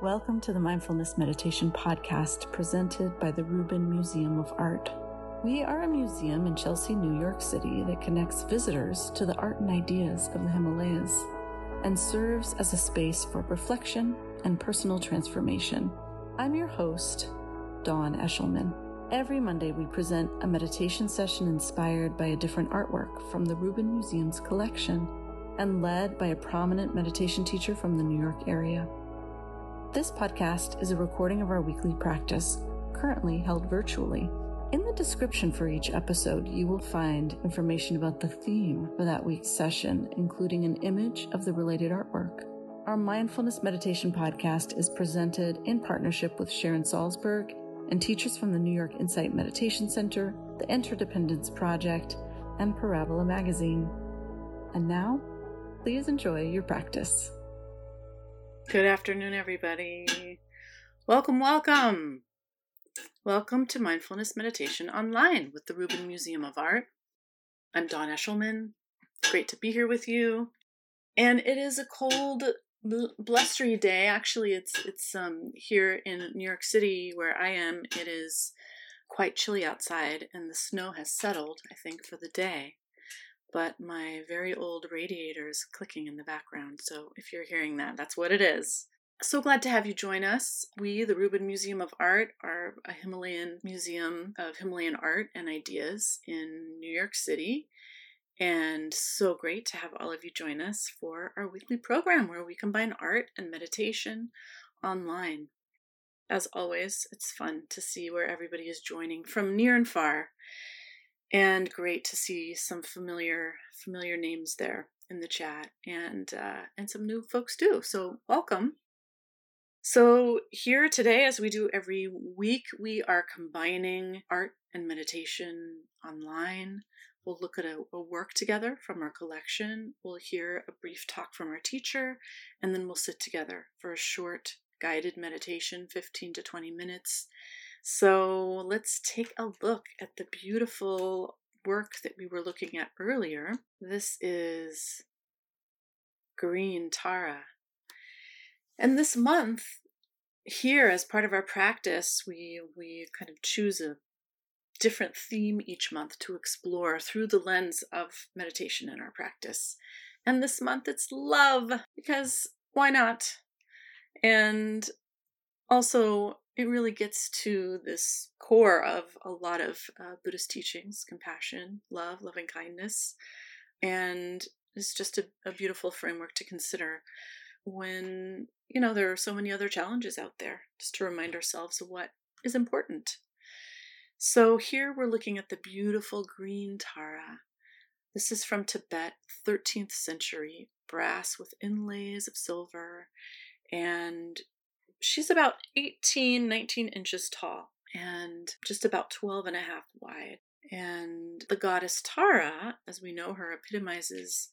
Welcome to the Mindfulness Meditation Podcast presented by the Rubin Museum of Art. We are a museum in Chelsea, New York City that connects visitors to the art and ideas of the Himalayas and serves as a space for reflection and personal transformation. I'm your host, Dawn Eshelman. Every Monday, we present a meditation session inspired by a different artwork from the Rubin Museum's collection and led by a prominent meditation teacher from the New York area. This podcast is a recording of our weekly practice, currently held virtually. In the description for each episode, you will find information about the theme for that week's session, including an image of the related artwork. Our mindfulness meditation podcast is presented in partnership with Sharon Salzberg and teachers from the New York Insight Meditation Center, the Interdependence Project, and Parabola Magazine. And now, please enjoy your practice. Good afternoon, everybody. Welcome, welcome. Welcome to Mindfulness Meditation Online with the Rubin Museum of Art. I'm Dawn Eshelman. Great to be here with you. And it is a cold, blustery day. Actually, it's it's um here in New York City where I am. It is quite chilly outside, and the snow has settled. I think for the day but my very old radiator is clicking in the background. So if you're hearing that, that's what it is. So glad to have you join us. We, the Rubin Museum of Art, are a Himalayan museum of Himalayan art and ideas in New York City. And so great to have all of you join us for our weekly program where we combine art and meditation online. As always, it's fun to see where everybody is joining from near and far and great to see some familiar familiar names there in the chat and uh, and some new folks too so welcome. So here today as we do every week we are combining art and meditation online. We'll look at a, a work together from our collection we'll hear a brief talk from our teacher and then we'll sit together for a short guided meditation 15 to 20 minutes so let's take a look at the beautiful work that we were looking at earlier. This is Green Tara. And this month, here as part of our practice, we, we kind of choose a different theme each month to explore through the lens of meditation in our practice. And this month it's love, because why not? And also it really gets to this core of a lot of uh, Buddhist teachings compassion, love, loving kindness. And it's just a, a beautiful framework to consider when, you know, there are so many other challenges out there, just to remind ourselves of what is important. So here we're looking at the beautiful green Tara. This is from Tibet, 13th century, brass with inlays of silver, and she's about 18, 19 inches tall and just about 12 and a half wide. And the goddess Tara, as we know her, epitomizes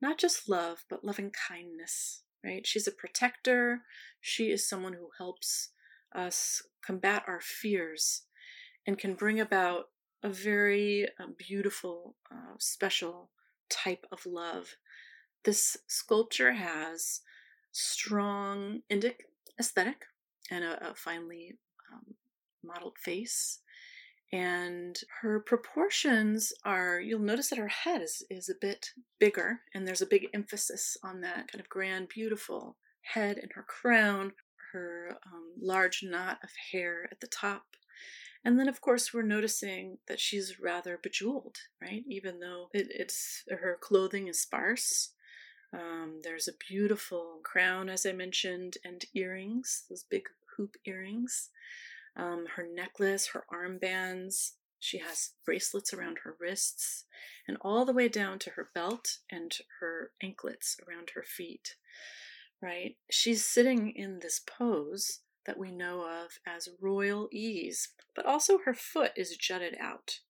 not just love, but loving kindness, right? She's a protector. She is someone who helps us combat our fears and can bring about a very uh, beautiful, uh, special type of love. This sculpture has strong Indic aesthetic and a, a finely um, modeled face. And her proportions are, you'll notice that her head is, is a bit bigger, and there's a big emphasis on that kind of grand, beautiful head and her crown, her um, large knot of hair at the top. And then, of course, we're noticing that she's rather bejeweled, right? Even though it, it's her clothing is sparse, um, there's a beautiful crown, as I mentioned, and earrings, those big hoop earrings. Um, her necklace, her armbands. She has bracelets around her wrists and all the way down to her belt and her anklets around her feet. Right? She's sitting in this pose that we know of as royal ease, but also her foot is jutted out.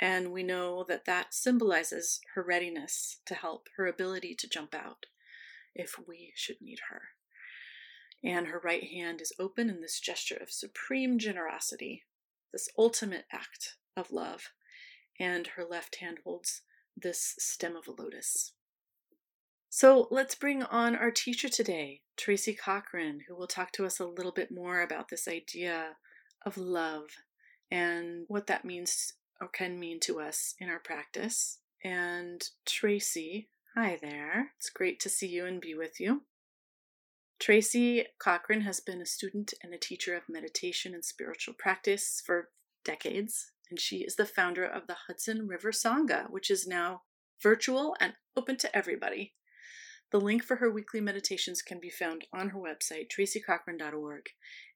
And we know that that symbolizes her readiness to help, her ability to jump out if we should need her. And her right hand is open in this gesture of supreme generosity, this ultimate act of love. And her left hand holds this stem of a lotus. So let's bring on our teacher today, Tracy Cochran, who will talk to us a little bit more about this idea of love and what that means or can mean to us in our practice. And Tracy, hi there. It's great to see you and be with you. Tracy Cochran has been a student and a teacher of meditation and spiritual practice for decades, and she is the founder of the Hudson River Sangha, which is now virtual and open to everybody. The link for her weekly meditations can be found on her website, tracycochran.org.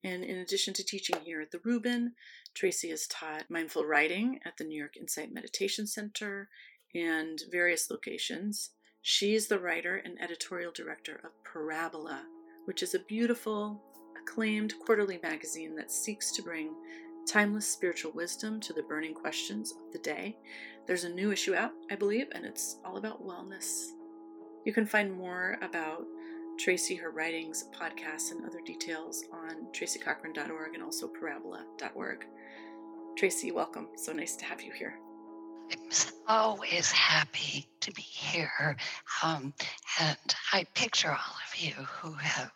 And in addition to teaching here at the Rubin, Tracy has taught mindful writing at the New York Insight Meditation Center and various locations. She's the writer and editorial director of Parabola, which is a beautiful, acclaimed quarterly magazine that seeks to bring timeless spiritual wisdom to the burning questions of the day. There's a new issue out, I believe, and it's all about wellness you can find more about Tracy, her writings, podcasts, and other details on tracycochran.org and also parabola.org. Tracy, welcome. So nice to have you here. I'm always happy to be here. Um, and I picture all of you who have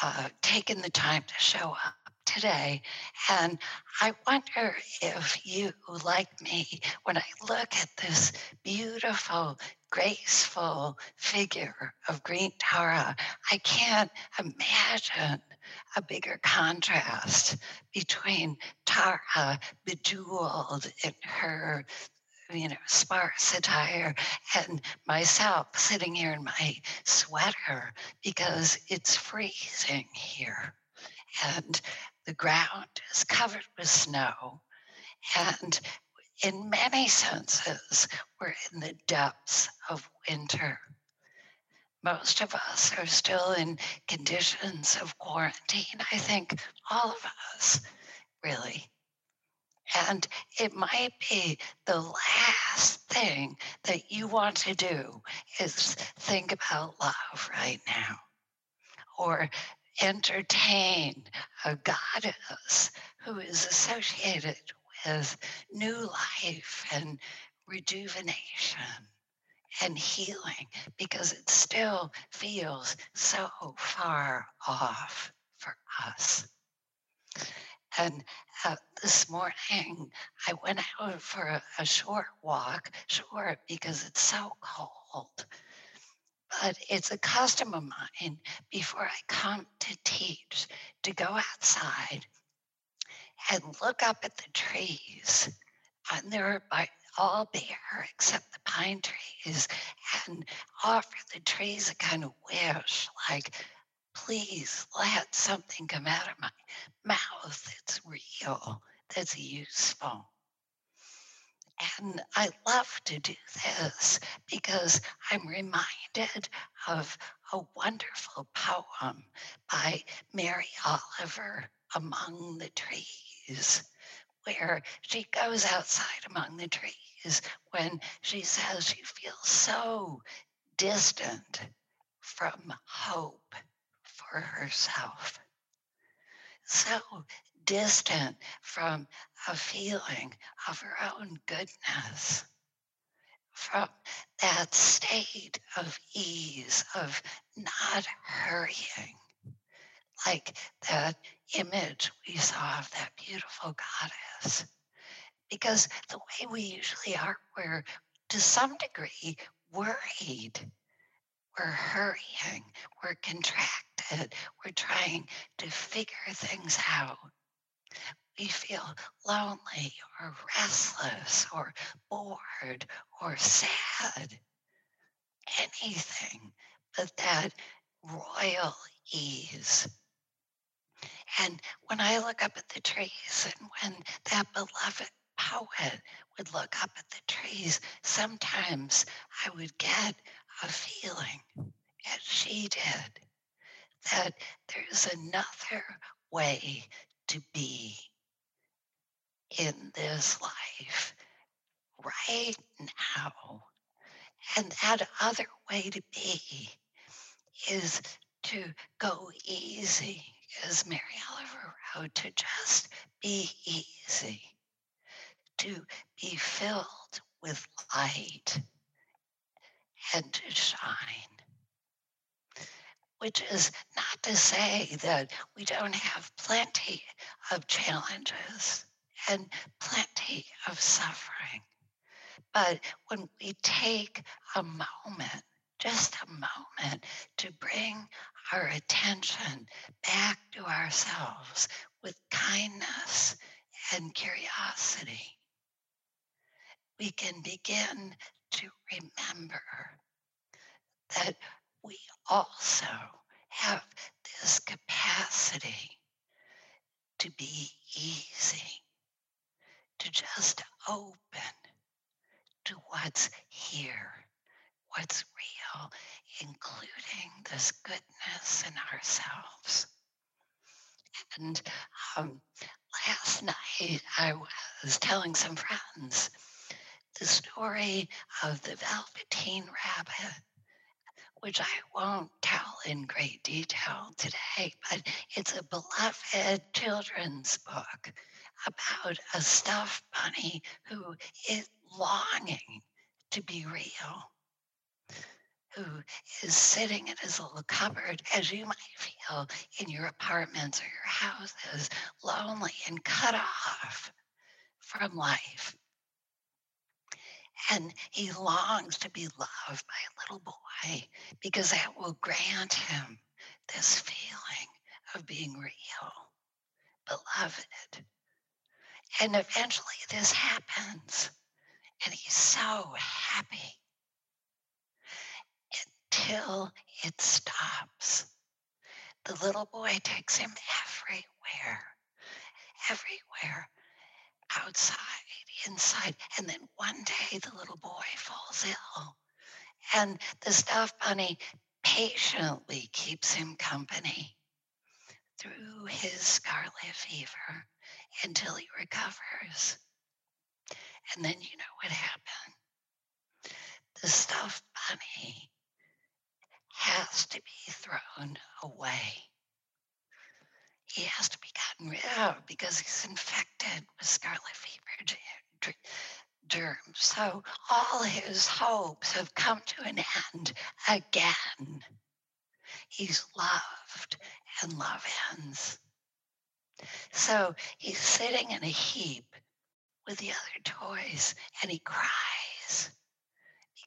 uh, taken the time to show up today. And I wonder if you, like me, when I look at this beautiful, graceful figure of Green Tara, I can't imagine a bigger contrast between Tara bejeweled in her you know, sparse attire and myself sitting here in my sweater because it's freezing here. And the ground is covered with snow. And in many senses, we're in the depths of winter. Most of us are still in conditions of quarantine. I think all of us, really. And it might be the last thing that you want to do is think about love right now or entertain a goddess who is associated with new life and rejuvenation and healing because it still feels so far off for us. And uh, this morning, I went out for a, a short walk, short because it's so cold but it's a custom of mine before I come to teach to go outside and look up at the trees. And they're all bare except the pine trees and offer the trees a kind of wish like, please let something come out of my mouth that's real, that's useful. And I love to do this because I'm reminded of a wonderful poem by Mary Oliver, Among the Trees, where she goes outside among the trees when she says she feels so distant from hope for herself. So distant from a feeling of her own goodness, from that state of ease, of not hurrying, like that image we saw of that beautiful goddess. Because the way we usually are, we're to some degree worried. We're hurrying, we're contracted, we're trying to figure things out we feel lonely or restless or bored or sad. Anything but that royal ease. And when I look up at the trees and when that beloved poet would look up at the trees, sometimes I would get a feeling, as she did, that there's another way to be in this life right now. And that other way to be is to go easy, as Mary Oliver wrote, to just be easy, to be filled with light and to shine. which is not to say that we don't have plenty of challenges and plenty of suffering. But when we take a moment, just a moment, to bring our attention back to ourselves with kindness and curiosity, we can begin to remember that we also have this capacity to be easy, to just open to what's here, what's real, including this goodness in ourselves. And um, last night I was telling some friends the story of Velveteen Rabbit which I won't tell in great detail today, but it's a beloved children's book about a stuffed bunny who is longing to be real, who is sitting in his little cupboard, as you might feel in your apartments or your houses, lonely and cut off from life. He longs to be loved by a little boy because that will grant him this feeling of being real, beloved. And eventually this happens. And he's so happy until it stops. The little boy takes him everywhere, everywhere outside, inside. And then one day the little boy falls ill. And the stuffed bunny patiently keeps him company through his scarlet fever until he recovers. And then you know what happened. The stuffed bunny has to be thrown away he has to be gotten rid of because he's infected with scarlet fever germs. So all his hopes have come to an end again. He's loved and love ends. So he's sitting in a heap with the other toys and he cries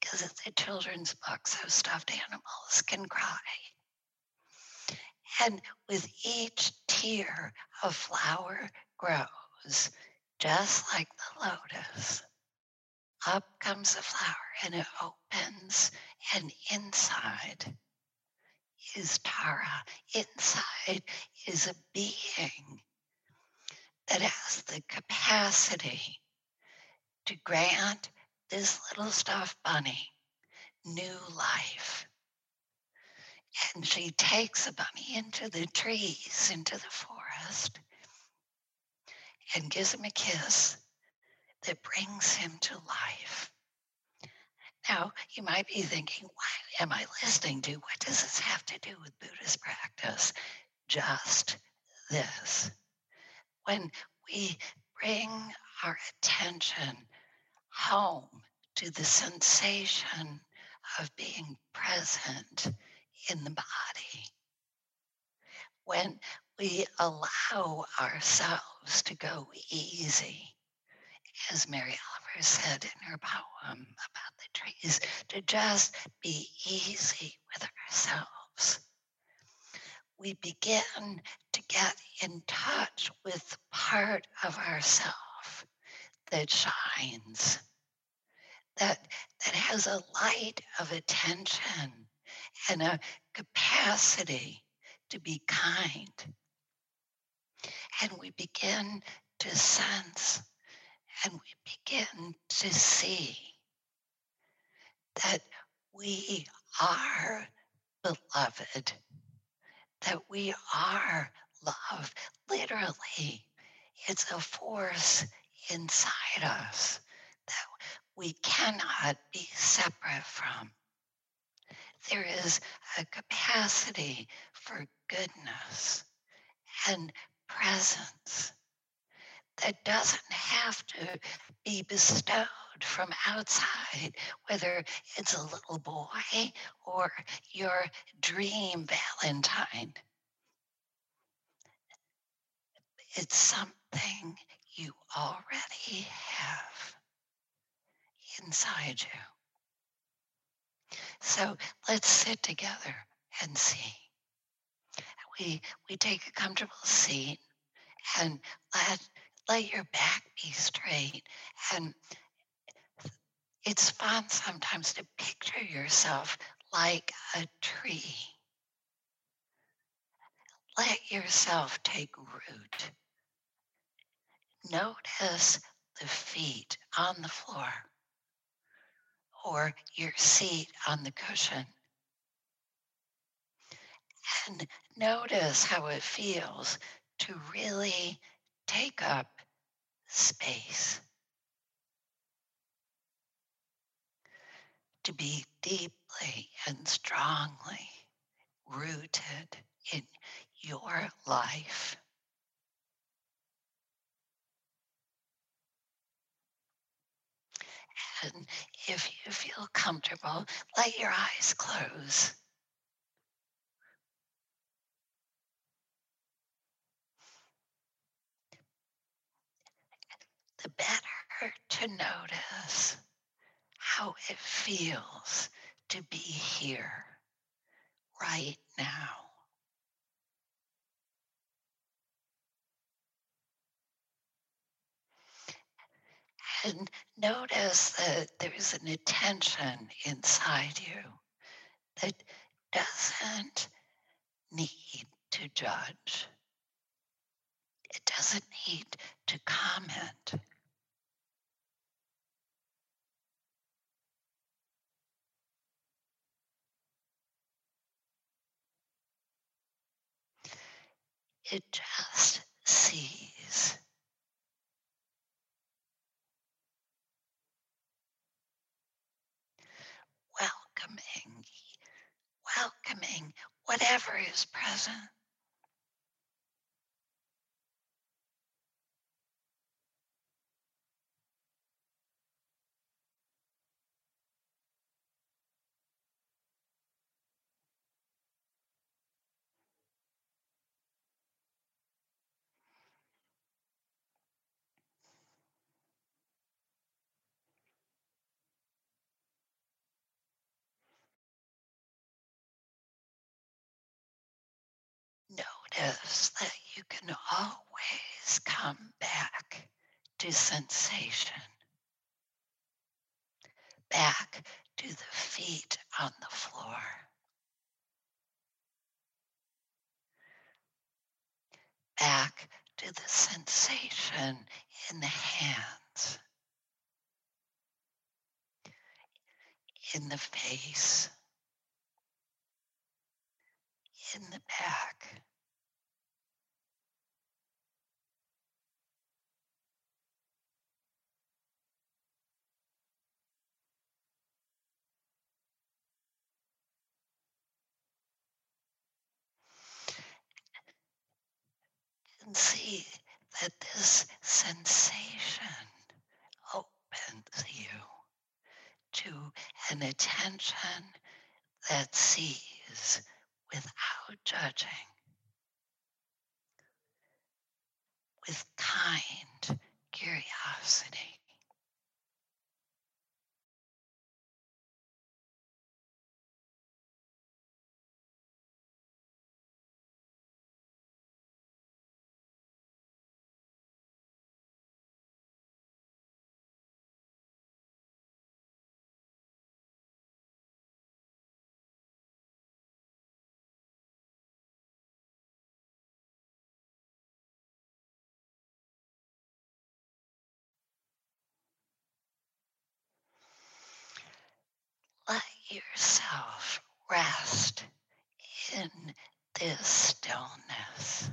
because it's a children's book, so stuffed animals can cry. And with each tear, a flower grows, just like the lotus. Up comes the flower and it opens, and inside is Tara. Inside is a being that has the capacity to grant this little stuffed bunny new life. And she takes the bunny into the trees, into the forest, and gives him a kiss that brings him to life. Now, you might be thinking, what am I listening to? What does this have to do with Buddhist practice? Just this. When we bring our attention home to the sensation of being present in the body. When we allow ourselves to go easy, as Mary Oliver said in her poem about the trees, to just be easy with ourselves. We begin to get in touch with part of ourself that shines, that, that has a light of attention and a capacity to be kind. And we begin to sense and we begin to see that we are beloved, that we are love. Literally, it's a force inside us that we cannot be separate from there is a capacity for goodness and presence that doesn't have to be bestowed from outside, whether it's a little boy or your dream Valentine. It's something you already have inside you. So let's sit together and see. We, we take a comfortable seat and let, let your back be straight. And it's fun sometimes to picture yourself like a tree. Let yourself take root. Notice the feet on the floor or your seat on the cushion. And notice how it feels to really take up space. To be deeply and strongly rooted in your life. And if you feel comfortable, let your eyes close. The better to notice how it feels to be here right now. And notice that there's an attention inside you that doesn't need to judge. It doesn't need to comment. It just sees. Welcoming, welcoming whatever is present. Notice that you can always come back to sensation, back to the feet on the floor. Back to the sensation in the hands, in the face, in the back. And see that this sensation opens you to an attention that sees without judging, with kind yourself rest in this stillness.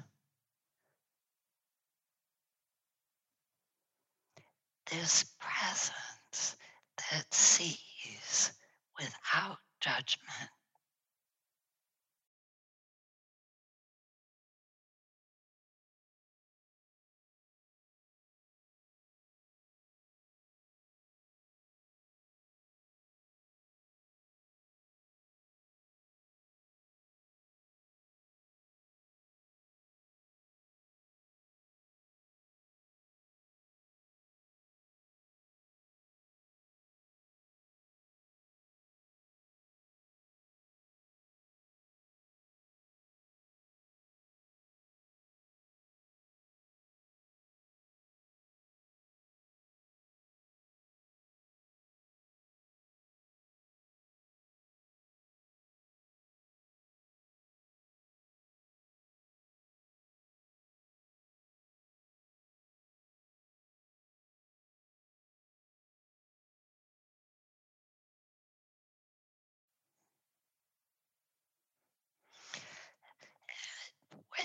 This presence that sees without judgment.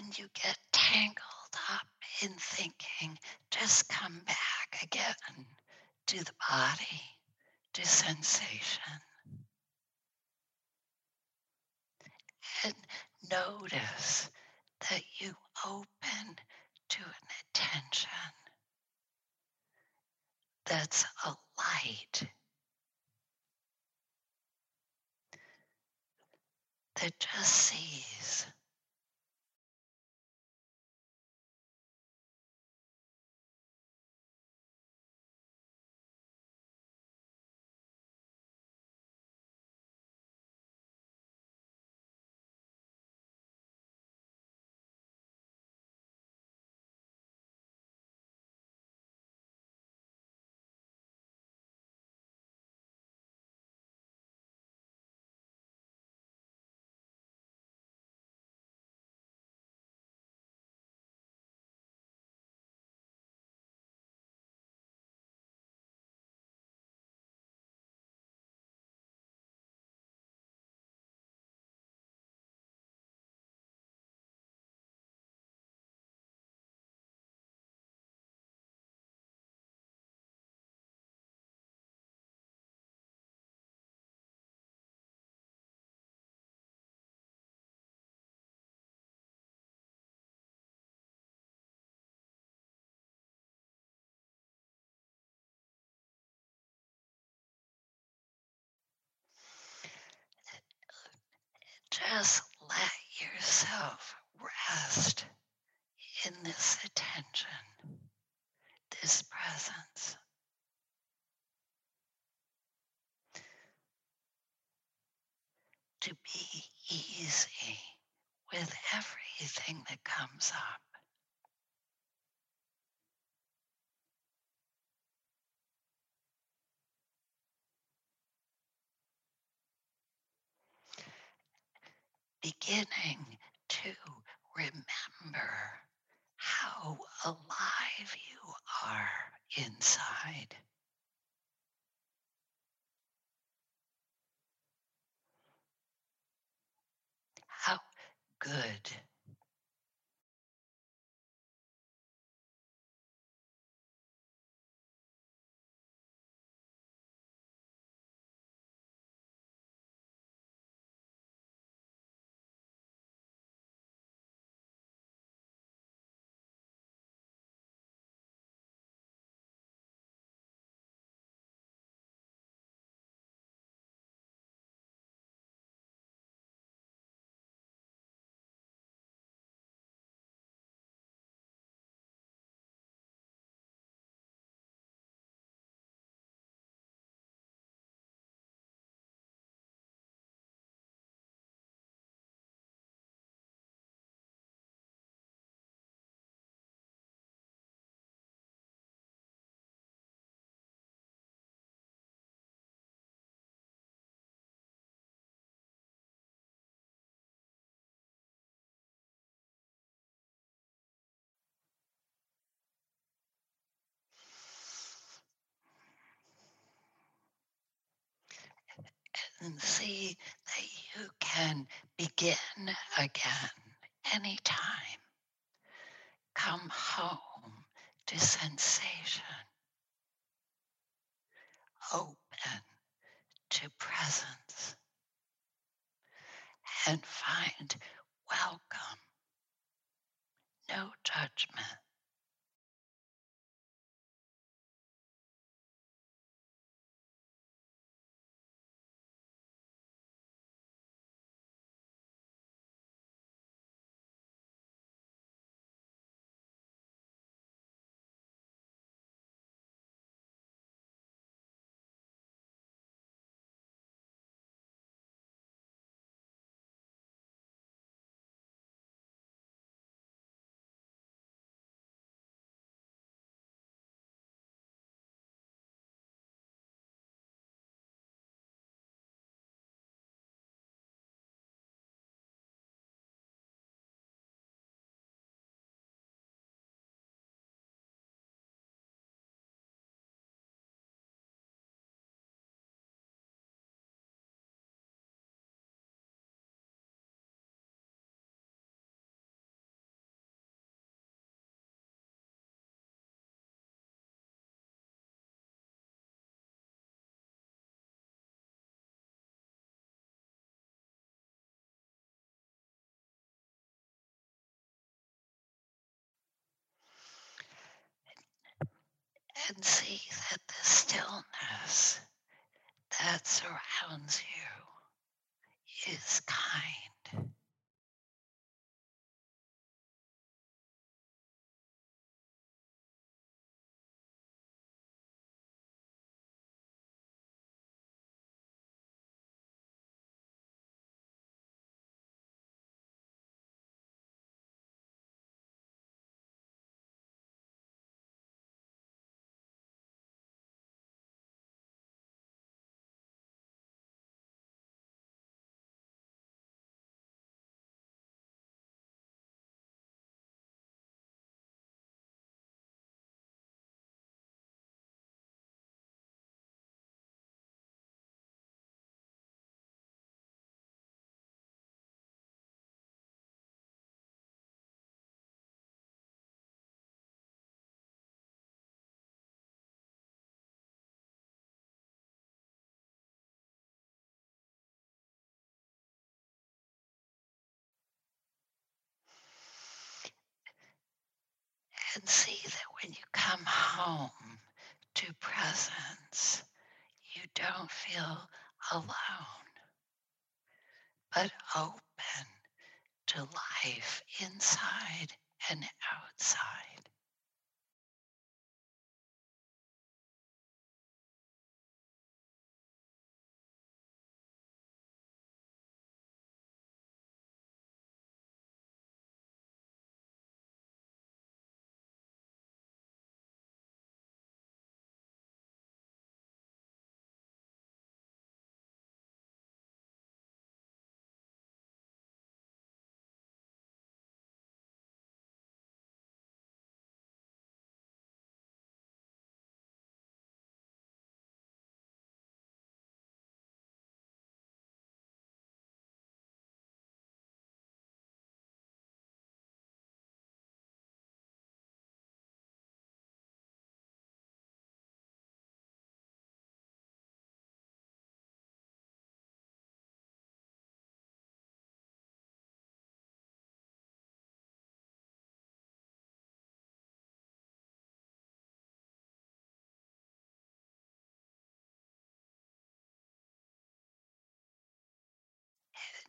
When you get tangled up in thinking, just come back again to the body, to sensation. And notice that you open to an attention that's a light that just sees. Just let yourself rest in this attention, this presence. To be easy with everything that comes up. Beginning to remember how alive you are inside. How good and see that you can begin again anytime. Come home to sensation. Open to presence and find welcome, no judgment. And see that the stillness that surrounds you is kind. See that when you come home to presence, you don't feel alone, but open to life inside and outside.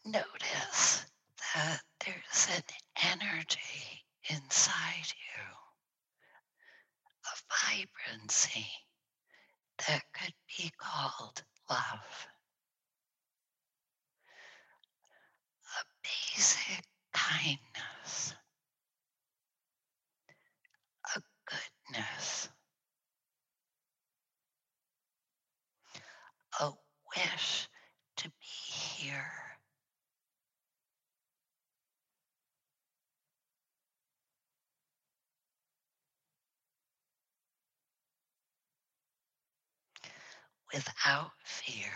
Notice that there's an energy inside you, a vibrancy that could be called love. A basic kindness, a goodness, a wish to be here. Without fear.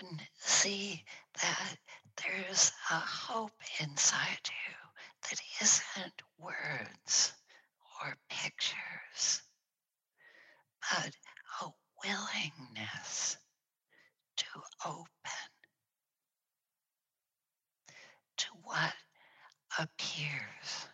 and see that there's a hope inside you that isn't words or pictures, but a willingness to open to what appears.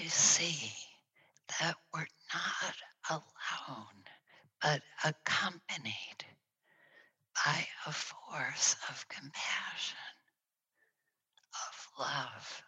To see that we're not alone, but accompanied by a force of compassion, of love.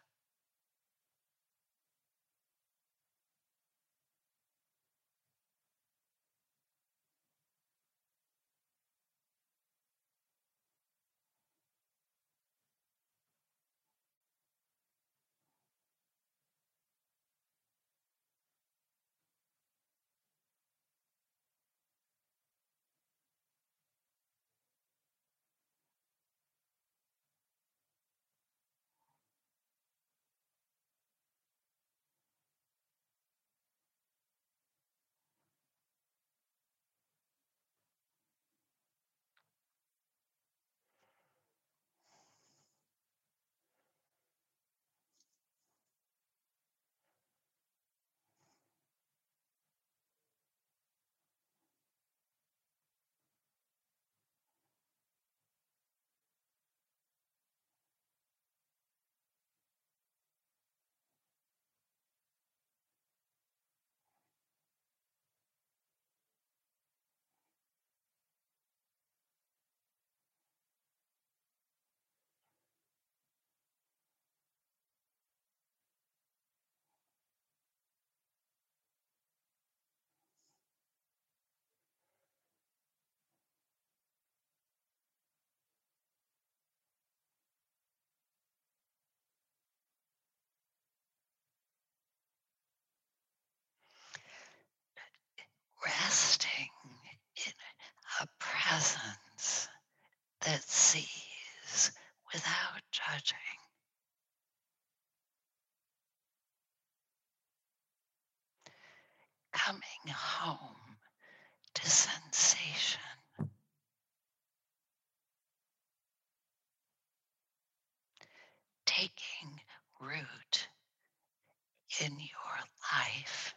resting in a presence that sees without judging. Coming home to sensation. Taking root in your life.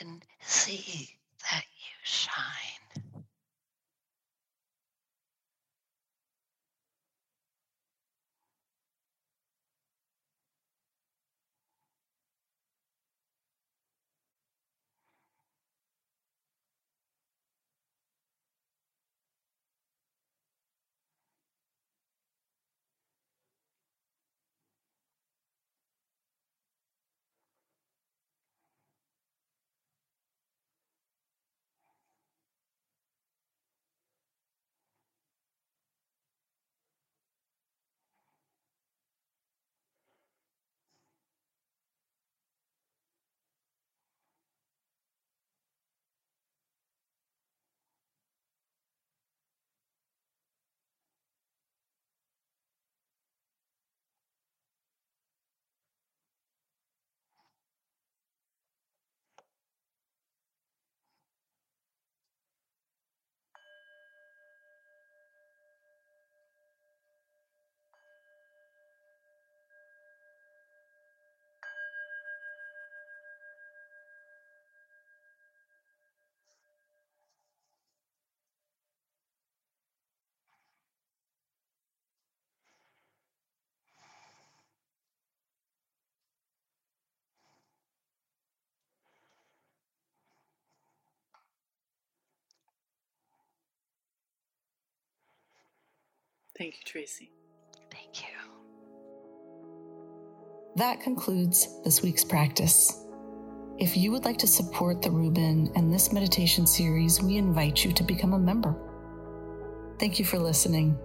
And see that you shine. Thank you, Tracy. Thank you. That concludes this week's practice. If you would like to support the Rubin and this meditation series, we invite you to become a member. Thank you for listening.